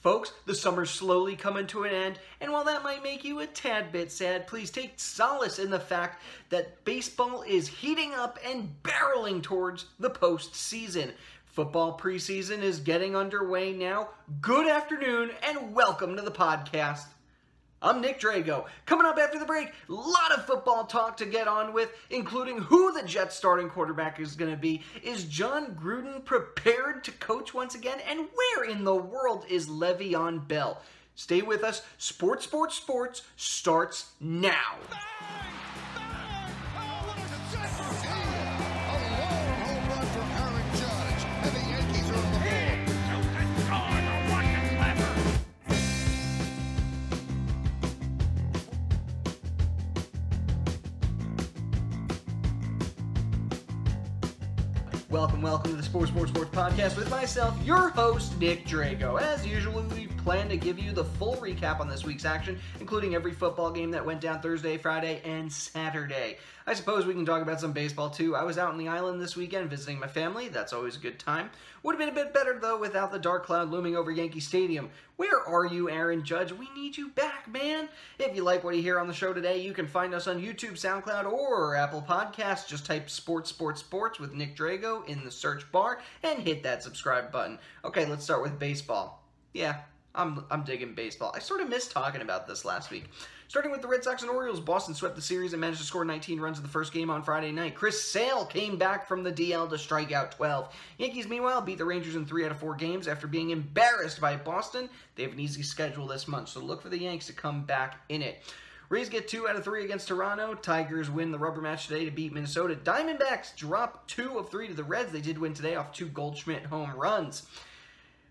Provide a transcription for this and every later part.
Folks, the summer's slowly coming to an end, and while that might make you a tad bit sad, please take solace in the fact that baseball is heating up and barreling towards the postseason. Football preseason is getting underway now. Good afternoon, and welcome to the podcast. I'm Nick Drago. Coming up after the break, a lot of football talk to get on with, including who the Jets starting quarterback is going to be. Is Jon Gruden prepared to coach once again? And where in the world is Le'Veon Bell? Stay with us. Sports, Sports, Sports starts now. Welcome, welcome to the Sports, Sports, Sports podcast with myself, your host, Nick Drago. As usual, we plan to give you the full recap on this week's action, including every football game that went down Thursday, Friday, and Saturday. I suppose we can talk about some baseball too. I was out on the island this weekend visiting my family. That's always a good time. Would have been a bit better though without the dark cloud looming over Yankee Stadium. Where are you, Aaron Judge? We need you back, man. If you like what you hear on the show today, you can find us on YouTube, SoundCloud, or Apple Podcasts. Just type Sports, Sports, Sports with Nick Drago in the search bar and hit that subscribe button. Okay, let's start with baseball. Yeah, I'm, I'm digging baseball. I sort of missed talking about this last week. Starting with the Red Sox and Orioles, Boston swept the series and managed to score 19 runs in the first game on Friday night. Chris Sale came back from the DL to strike out 12. Yankees, meanwhile, beat the Rangers in three out of four games after being embarrassed by Boston. They have an easy schedule this month, so look for the Yanks to come back in it. Rays get two out of three against Toronto. Tigers win the rubber match today to beat Minnesota. Diamondbacks drop two of three to the Reds. They did win today off two Goldschmidt home runs.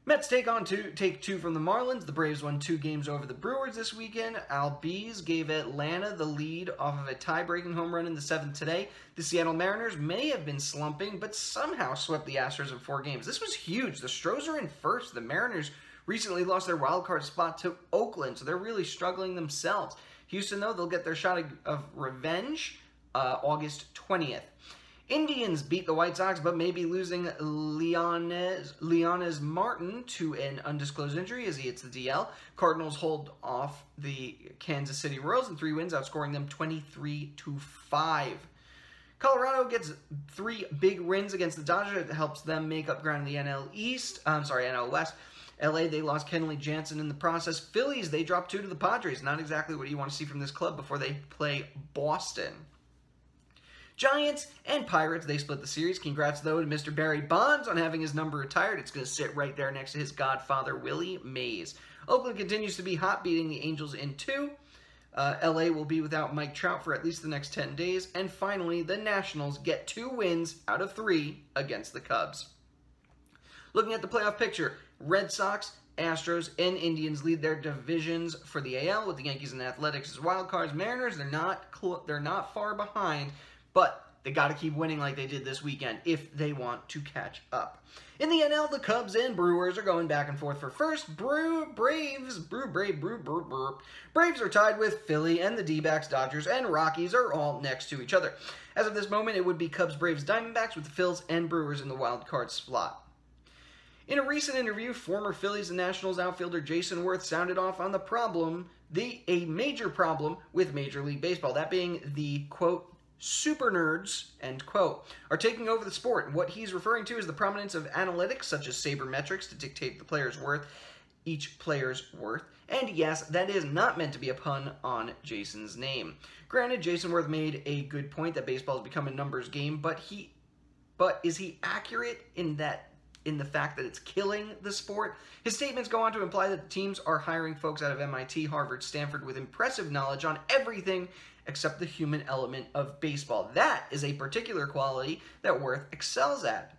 Mets take on two, take two from the Marlins. The Braves won two games over the Brewers this weekend. Albies gave Atlanta the lead off of a tie-breaking home run in the seventh today. The Seattle Mariners may have been slumping, but somehow swept the Astros in four games. This was huge. The Stros are in first. The Mariners recently lost their wild card spot to Oakland, so they're really struggling themselves. Houston, though, they'll get their shot of revenge uh, August 20th. Indians beat the White Sox, but may be losing Leonys, Leonys Martin to an undisclosed injury as he hits the DL. Cardinals hold off the Kansas City Royals in three wins, outscoring them 23 to 5. Colorado gets three big wins against the Dodgers. It helps them make up ground in the NL East. I'm sorry, NL West. LA, they lost Kenley Jansen in the process. Phillies, they dropped two to the Padres. Not exactly what you want to see from this club before they play Boston. Giants and Pirates, they split the series. Congrats, though, to Mr. Barry Bonds on having his number retired. It's going to sit right there next to his godfather, Willie Mays. Oakland continues to be hot, beating the Angels in two. Uh, LA will be without Mike Trout for at least the next 10 days. And finally, the Nationals get two wins out of three against the Cubs. Looking at the playoff picture, Red Sox, Astros, and Indians lead their divisions for the AL with the Yankees and Athletics as wild cards. Mariners, they're not cl- they're not far behind, but they got to keep winning like they did this weekend if they want to catch up. In the NL, the Cubs and Brewers are going back and forth for first. Brew Braves, Brew Brave, Brew Brew Brew. Braves are tied with Philly and the D-backs, Dodgers, and Rockies are all next to each other. As of this moment, it would be Cubs, Braves, Diamondbacks with the Phils and Brewers in the wild card slot. In a recent interview, former Phillies and Nationals outfielder Jayson Werth sounded off on the problem, the a major problem with Major League Baseball, that being the quote super nerds, end quote, are taking over the sport. What he's referring to is the prominence of analytics such as sabermetrics to dictate the player's worth, each player's worth. And yes, that is not meant to be a pun on Jayson's name. Granted, Jayson Werth made a good point that baseball has become a numbers game, but he but is he accurate in that in the fact that it's killing the sport. His statements go on to imply that the teams are hiring folks out of MIT, Harvard, Stanford with impressive knowledge on everything except the human element of baseball. That is a particular quality that Werth excels at.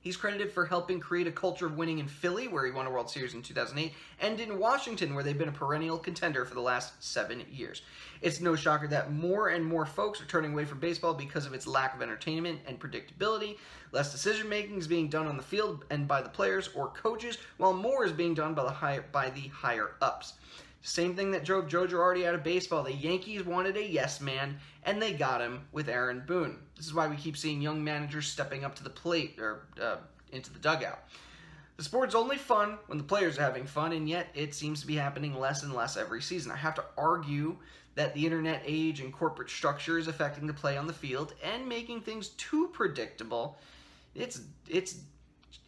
He's credited for helping create a culture of winning in Philly, where he won a World Series in 2008, and in Washington, where they've been a perennial contender for the last seven years. It's no shocker that more and more folks are turning away from baseball because of its lack of entertainment and predictability. Less decision making is being done on the field and by the players or coaches, while more is being done by the higher, by the higher ups. Same thing that drove Joe Girardi out of baseball. The Yankees wanted a yes man, and they got him with Aaron Boone. This is why we keep seeing young managers stepping up to the plate or uh, into the dugout. The sport's only fun when the players are having fun, and yet it seems to be happening less and less every season. I have to argue that the internet age and corporate structure is affecting the play on the field and making things too predictable. It's it's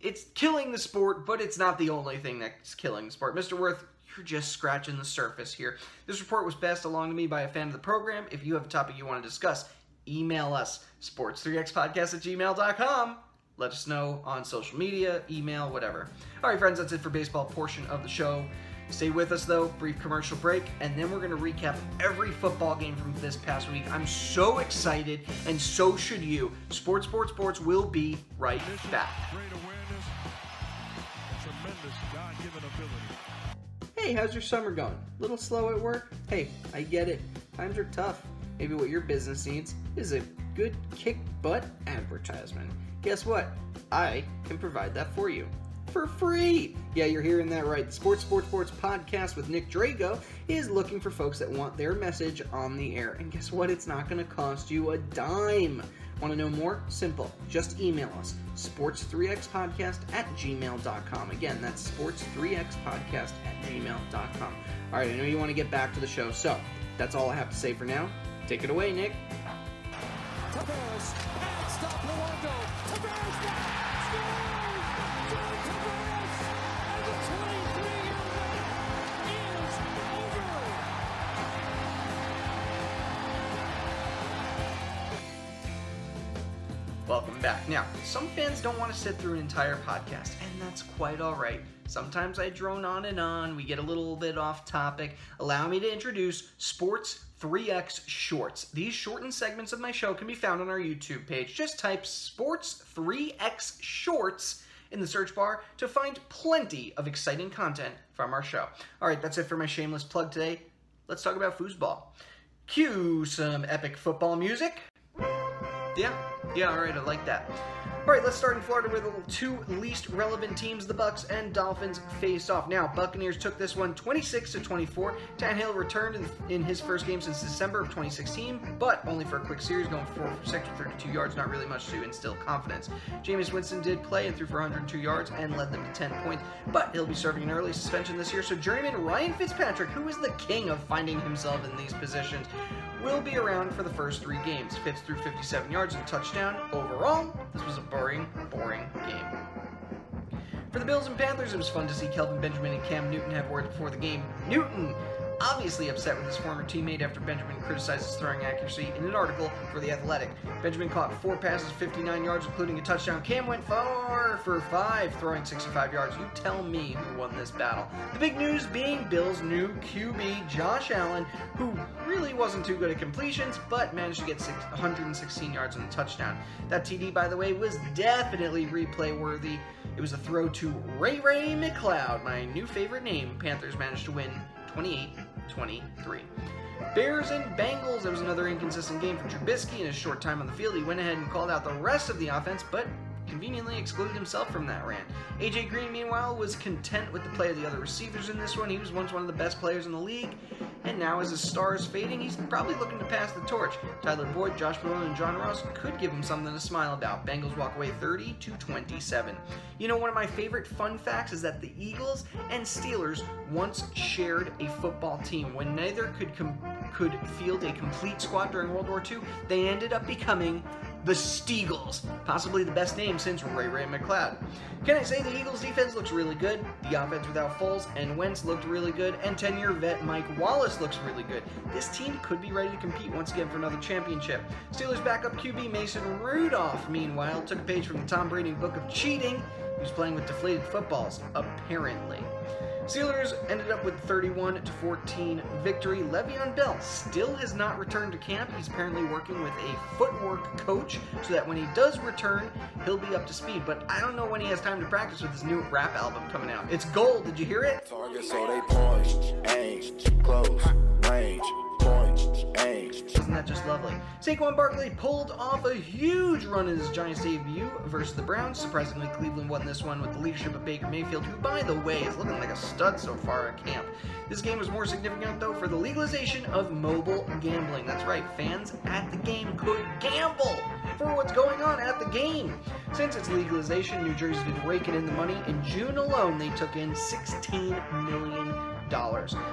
it's killing the sport, but it's not the only thing that's killing the sport. Mr. Werth, you're just scratching the surface here. This report was passed along to me by a fan of the program. If you have a topic you want to discuss, email us sports3xpodcast at gmail.com. Let us know on social media, email, whatever. All right, friends, that's it for baseball portion of the show. Stay with us though, brief commercial break, and then we're going to recap every football game from this past week. I'm so excited, and so should you. Sports, sports, sports will be right back. Hey, how's your summer going? Little slow at work? Hey, I get it. Times are tough. Maybe what your business needs is a good kick butt advertisement. Guess what? I can provide that for you for free. Yeah, you're hearing that right. The Sports Sports Sports podcast with Nick Drago is looking for folks that want their message on the air. And guess what? It's not going to cost you a dime. Want to know more? Simple. Just email us sports3xpodcast at gmail.com. Again, that's sports3xpodcast at gmail.com. All right, I know you want to get back to the show, so that's all I have to say for now. Take it away, Nick. Back. Now, some fans don't want to sit through an entire podcast, and that's quite alright. Sometimes I drone on and on, we get a little bit off topic. Allow me to introduce Sports 3X Shorts. These shortened segments of my show can be found on our YouTube page. Just type Sports 3X Shorts in the search bar to find plenty of exciting content from our show. Alright, that's it for my shameless plug today. Let's talk about foosball. Cue some epic football music. Yeah, yeah, alright, I like that. Alright, let's start in Florida where the two least relevant teams, the Bucs and Dolphins, faced off. Now, Buccaneers took this one 26 to 24. Tannehill returned in, in his first game since December of 2016, but only for a quick series, going 4 for 6 for 32 yards, not really much to instill confidence. Jameis Winston did play and threw for 102 yards and led them to 10 points, but he'll be serving an early suspension this year, so journeyman Ryan Fitzpatrick, who is the king of finding himself in these positions, will be around for the first three games. Fitz threw 57 yards and a touchdown. Overall, this was a boring, boring game. For the Bills and Panthers, it was fun to see Kelvin Benjamin and Cam Newton have words before the game. Newton obviously upset with his former teammate after Benjamin criticized his throwing accuracy in an article for The Athletic. Benjamin caught four passes, 59 yards, including a touchdown. Cam went far for five, throwing 65 yards. You tell me who won this battle. The big news being Bill's new QB, Josh Allen, who really wasn't too good at completions, but managed to get 116 yards and a touchdown. That TD, by the way, was definitely replay worthy. It was a throw to Ray Ray McCloud, my new favorite name. Panthers managed to win 28 23. Bears and Bengals, there was another inconsistent game for Trubisky in his short time on the field. He went ahead and called out the rest of the offense, but conveniently excluded himself from that rant. AJ Green, meanwhile, was content with the play of the other receivers in this one. He was once one of the best players in the league, and now as his star is fading, he's probably looking to pass the torch. Tyler Boyd, Josh Malone, and John Ross could give him something to smile about. Bengals walk away 30 to 27. You know, one of my favorite fun facts is that the Eagles and Steelers once shared a football team. When neither could com- could field a complete squad during World War II, they ended up becoming the Steagles, possibly the best name since Ray Ray McCloud. Can I say the Eagles defense looks really good? The offense without Foles and Wentz looked really good, and 10-year vet Mike Wallace looks really good. This team could be ready to compete once again for another championship. Steelers backup QB Mason Rudolph, meanwhile, took a page from the Tom Brady book of cheating. He was playing with deflated footballs, apparently. Steelers ended up with 31 to 14 victory. Le'Veon Bell still has not returned to camp. He's apparently working with a footwork coach so that when he does return, he'll be up to speed. But I don't know when he has time to practice with his new rap album coming out. It's gold. Did you hear it? Target so they point, aim, close, range. Isn't that just lovely? Saquon Barkley pulled off a huge run in his Giants debut versus the Browns. Surprisingly, Cleveland won this one with the leadership of Baker Mayfield, who, by the way, is looking like a stud so far at camp. This game was more significant, though, for the legalization of mobile gambling. That's right, fans at the game could gamble for what's going on at the game. Since its legalization, New Jersey's been raking in the money. In June alone, they took in $16 million.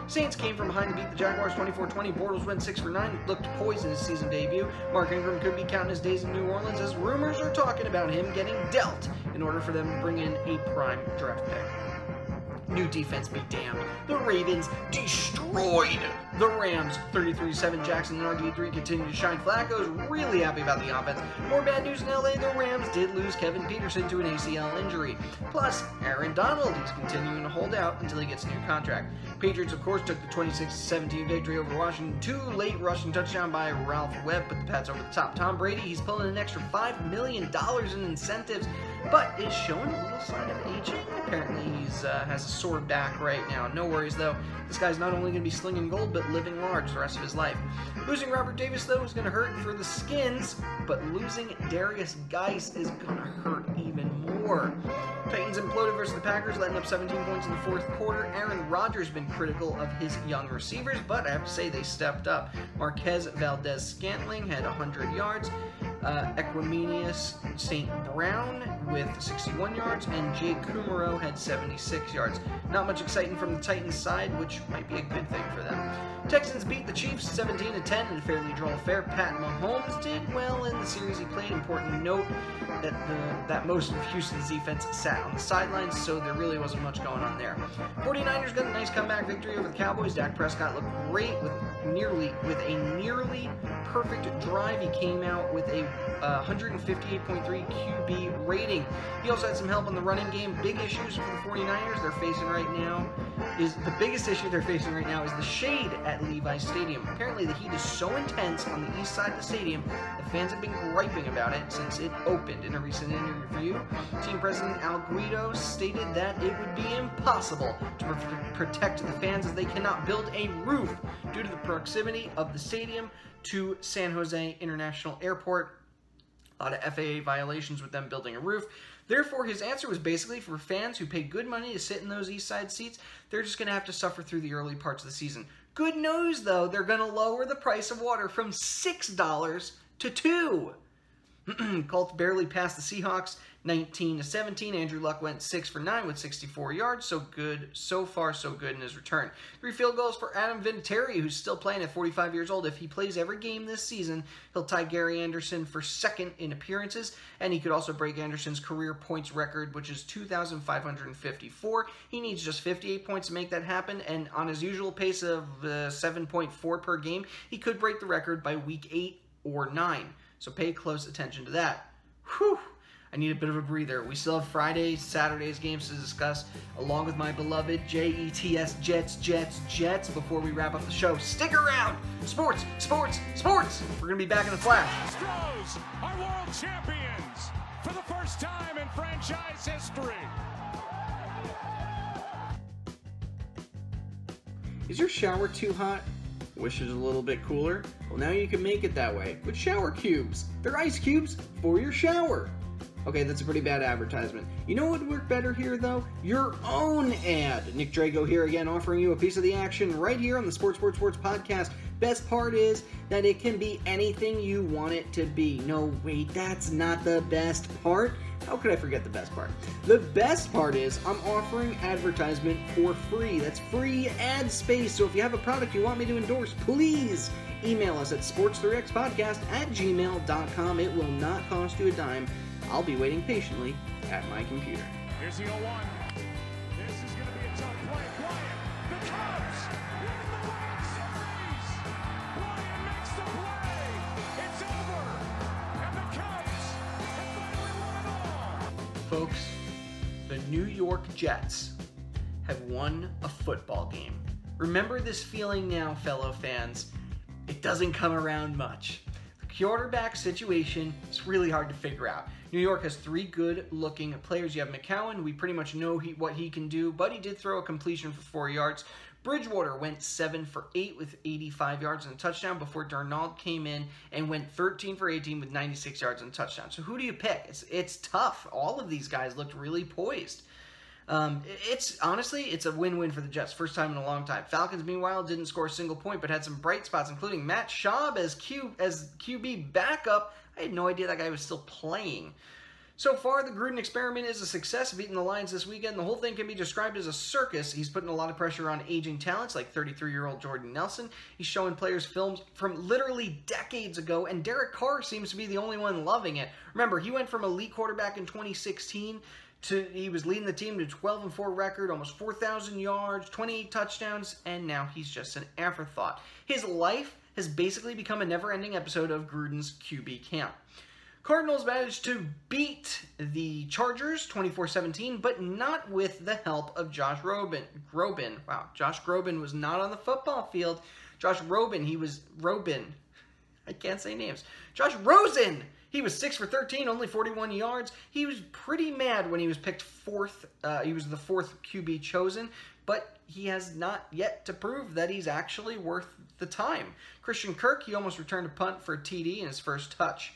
Saints came from behind to beat the Jaguars 24-20. Bortles went 6 for 9, looked poised in his season debut. Mark Ingram could be counting his days in New Orleans as rumors are talking about him getting dealt in order for them to bring in a prime draft pick. New defense be damned. The Ravens destroyed the Rams 33-7. Jackson and RG3 continue to shine. Flacco's really happy about the offense. More bad news in LA. The Rams did lose Kevin Peterson to an ACL injury. Plus, Aaron Donald is continuing to hold out until he gets a new contract. Patriots, of course, took the 26-17 victory over Washington. Two late rushing touchdown by Ralph Webb put the Pats over the top. Tom Brady, he's pulling an extra $5 million in incentives, but is showing a little sign of aging. Apparently, he's uh, has a sore back right now. No worries, though. This guy's not only going to be slinging gold, but living large the rest of his life. Losing Robert Davis, though, is going to hurt for the Skins, but losing Darius Guice is going to hurt even more. Titans imploded versus the Packers, letting up 17 points in the fourth quarter. Aaron Rodgers been critical of his young receivers, but I have to say they stepped up. Marquez Valdes Scantling had 100 yards. Uh, Equanimeous St. Brown with 61 yards, and Jake Kumerow had 76 yards. Not much exciting from the Titans side, which might be a good thing for them. Texans beat the Chiefs 17 to 10 in a fairly draw affair. Pat Mahomes did well in the series he played. Important note that the, that most of Houston's defense sat on the sidelines, so there really wasn't much going on there. 49ers got a nice comeback victory over the Cowboys. Dak Prescott looked great with nearly with a nearly perfect drive. He came out with a uh, 158.3 QB rating. He also had some help on the running game. Big issues for the 49ers they're facing right now is the biggest issue they're facing right now is the shade at Levi Stadium. Apparently the heat is so intense on the east side of the stadium, the fans have been griping about it since it opened. In a recent interview, team president Al Guido stated that it would be impossible to pr- protect the fans as they cannot build a roof due to the proximity of the stadium to San Jose International Airport. A lot of FAA violations with them building a roof. Therefore, his answer was basically for fans who pay good money to sit in those east side seats, they're just going to have to suffer through the early parts of the season. Good news, though, they're going to lower the price of water from $6 to 2 Colts barely passed the Seahawks 19 to 17. Andrew Luck went 6 for 9 with 64 yards. So good, so far so good in his return. Three field goals for Adam Vinatieri, who's still playing at 45 years old. If he plays every game this season, he'll tie Gary Anderson for second in appearances, and he could also break Anderson's career points record, which is 2,554. He needs just 58 points to make that happen, and on his usual pace of uh, 7.4 per game, he could break the record by week 8 or 9. So pay close attention to that. Whew. I need a bit of a breather. We still have Friday, Saturday's games to discuss, along with my beloved JETS Jets, Jets, Jets, before we wrap up the show. Stick around! Sports, sports, sports! We're going to be back in a flash. Astros are world champions for the first time in franchise history. Is your shower too hot? Wish it was a little bit cooler? Well, now you can make it that way with shower cubes. They're ice cubes for your shower. Okay, that's a pretty bad advertisement. You know what would work better here, though? Your own ad. Nick Drago here again, offering you a piece of the action right here on the Sports Sports Sports podcast. Best part is that it can be anything you want it to be. No, wait, that's not the best part. How could I forget the best part? The best part is I'm offering advertisement for free. That's free ad space. So if you have a product you want me to endorse, please email us at sports3xpodcast at gmail.com. It will not cost you a dime. I'll be waiting patiently at my computer. Here's the 0 1. This is going to be a tough play. Bryant, the Cubs win the World Series. Bryant makes the play. It's over. And the Cubs have finally won it all. Folks, the New York Jets have won a football game. Remember this feeling now, fellow fans. It doesn't come around much. The quarterback situation is really hard to figure out. New York has three good looking players. You have McCown, we pretty much know he, what he can do, but he did throw a completion for four yards. Bridgewater went 7 for 8 with 85 yards and a touchdown before Darnold came in and went 13 for 18 with 96 yards and a touchdown. So who do you pick? It's, it's tough. All of these guys looked really poised. Um, it's honestly, it's a win-win for the Jets. First time in a long time. Falcons, meanwhile, didn't score a single point, but had some bright spots, including Matt Schaub as Q as QB backup. I had no idea that guy was still playing. So far, the Gruden experiment is a success, beating the Lions this weekend. The whole thing can be described as a circus. He's putting a lot of pressure on aging talents like 33 year old Jordan Nelson. He's showing players films from literally decades ago, and Derek Carr seems to be the only one loving it. Remember, he went from elite quarterback in 2016 to he was leading the team to 12 and 4 record, almost 4,000 yards, 28 touchdowns, and now he's just an afterthought. His life has basically become a never ending episode of Gruden's QB camp. Cardinals managed to beat the Chargers 24-17, but not with the help of Josh Robin. Grobin. Wow, Josh Grobin was not on the football field. Josh Robin, he was Robin. I can't say names. Josh Rosen. He was 6 for 13, only 41 yards. He was pretty mad when he was picked fourth. Uh, he was the fourth QB chosen, but he has not yet to prove that he's actually worth the time. Christian Kirk, he almost returned a punt for a TD in his first touch.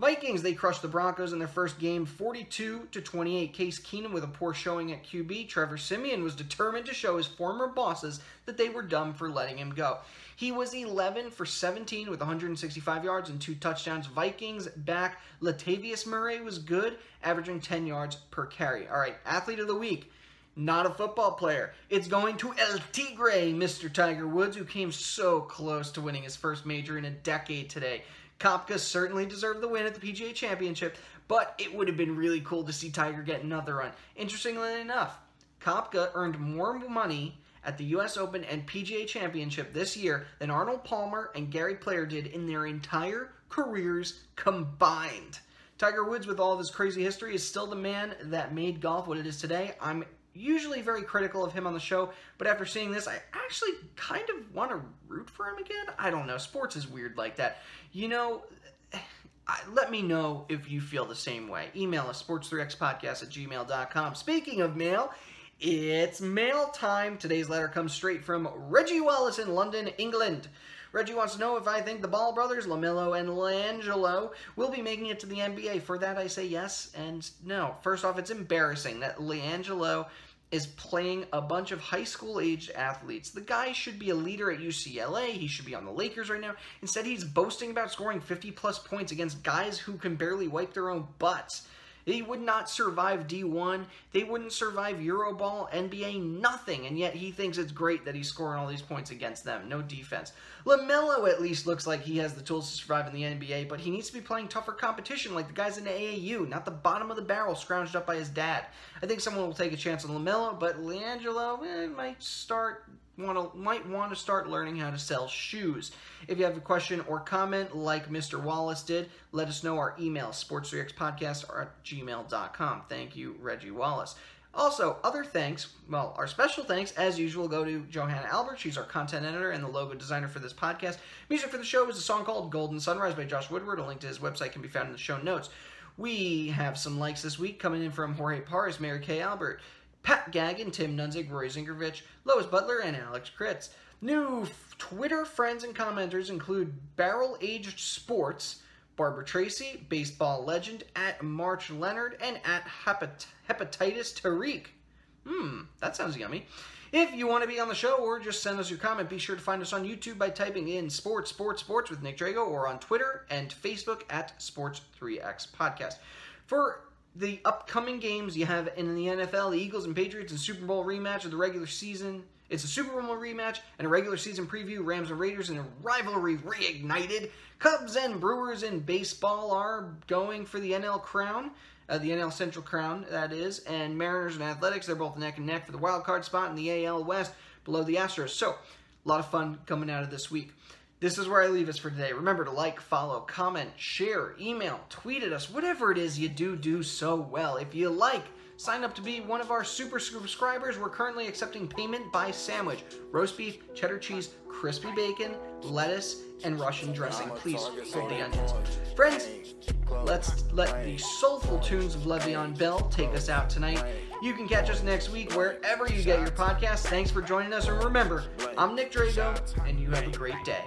Vikings, they crushed the Broncos in their first game 42 to 28. Case Keenum with a poor showing at QB. Trevor Siemian was determined to show his former bosses that they were dumb for letting him go. He was 11 for 17 with 165 yards and two touchdowns. Vikings back. Latavius Murray was good, averaging 10 yards per carry. All right, athlete of the week not a football player. It's going to El Tigre, Mr. Tiger Woods, who came so close to winning his first major in a decade today. Koepka certainly deserved the win at the PGA Championship, but it would have been really cool to see Tiger get another run. Interestingly enough, Koepka earned more money at the US Open and PGA Championship this year than Arnold Palmer and Gary Player did in their entire careers combined. Tiger Woods, with all of his crazy history, is still the man that made golf what it is today. I'm usually very critical of him on the show, but after seeing this, I actually kind of want to root for him again. I don't know. Sports is weird like that. You know, let me know if you feel the same way. Email us, sports3xpodcast at gmail.com. Speaking of mail, it's mail time. Today's letter comes straight from Reggie Wallace in London, England. Reggie wants to know if I think the Ball brothers, LaMelo and LiAngelo, will be making it to the NBA. For that, I say yes and no. First off, it's embarrassing that LiAngelo is playing a bunch of high school aged athletes. The guy should be a leader at UCLA. He should be on the Lakers right now. Instead, he's boasting about scoring 50 plus points against guys who can barely wipe their own butts. They would not survive D1. They wouldn't survive Euroball, NBA, nothing. And yet he thinks it's great that he's scoring all these points against them. No defense. LaMelo at least looks like he has the tools to survive in the NBA, but he needs to be playing tougher competition like the guys in the AAU, not the bottom of the barrel scrounged up by his dad. I think someone will take a chance on LaMelo, but LiAngelo eh, might start want to might want to start learning how to sell shoes. If you have a question or comment like Mr. Wallace did, let us know. Our email, sports3xpodcast at gmail.com. Thank you, Reggie Wallace. Also, other thanks, well, our special thanks, as usual, go to Johanna Albert. She's our content editor and the logo designer for this podcast. Music for the show is a song called Golden Sunrise by Josh Woodward. A link to his website can be found in the show notes. We have some likes this week coming in from Jorge Paris, Mary Kay Albert, Pat Gagin, Tim Nunzig, Roy Zingervich, Lois Butler, and Alex Kritz. New Twitter friends and commenters include Barrel Aged Sports, Barbara Tracy, baseball legend, at March Leonard, and at Hepat- Hepatitis Tariq. Hmm, that sounds yummy. If you want to be on the show or just send us your comment, be sure to find us on YouTube by typing in Sports, Sports, Sports with Nick Drago or on Twitter and Facebook at Sports3X Podcast. For the upcoming games you have in the NFL, the Eagles and Patriots and Super Bowl rematch of the regular season. It's a Super Bowl rematch and a regular season preview. Rams and Raiders in a rivalry reignited. Cubs and Brewers in baseball are going for the NL crown, uh, the NL Central crown, that is. And Mariners and Athletics, they're both neck and neck for the wild card spot in the AL West below the Astros. So, a lot of fun coming out of this week. This is where I leave us for today. Remember to like, follow, comment, share, email, tweet at us, whatever it is you do do so well. If you like, sign up to be one of our super subscribers. We're currently accepting payment by sandwich roast beef, cheddar cheese, crispy bacon, lettuce, and Russian dressing. Please fold the onions. Friends, let's let the soulful tunes of Le'Veon Bell take us out tonight. You can catch us next week wherever you get your podcasts. Thanks for joining us. And remember, I'm Nick Drago, and you have a great day.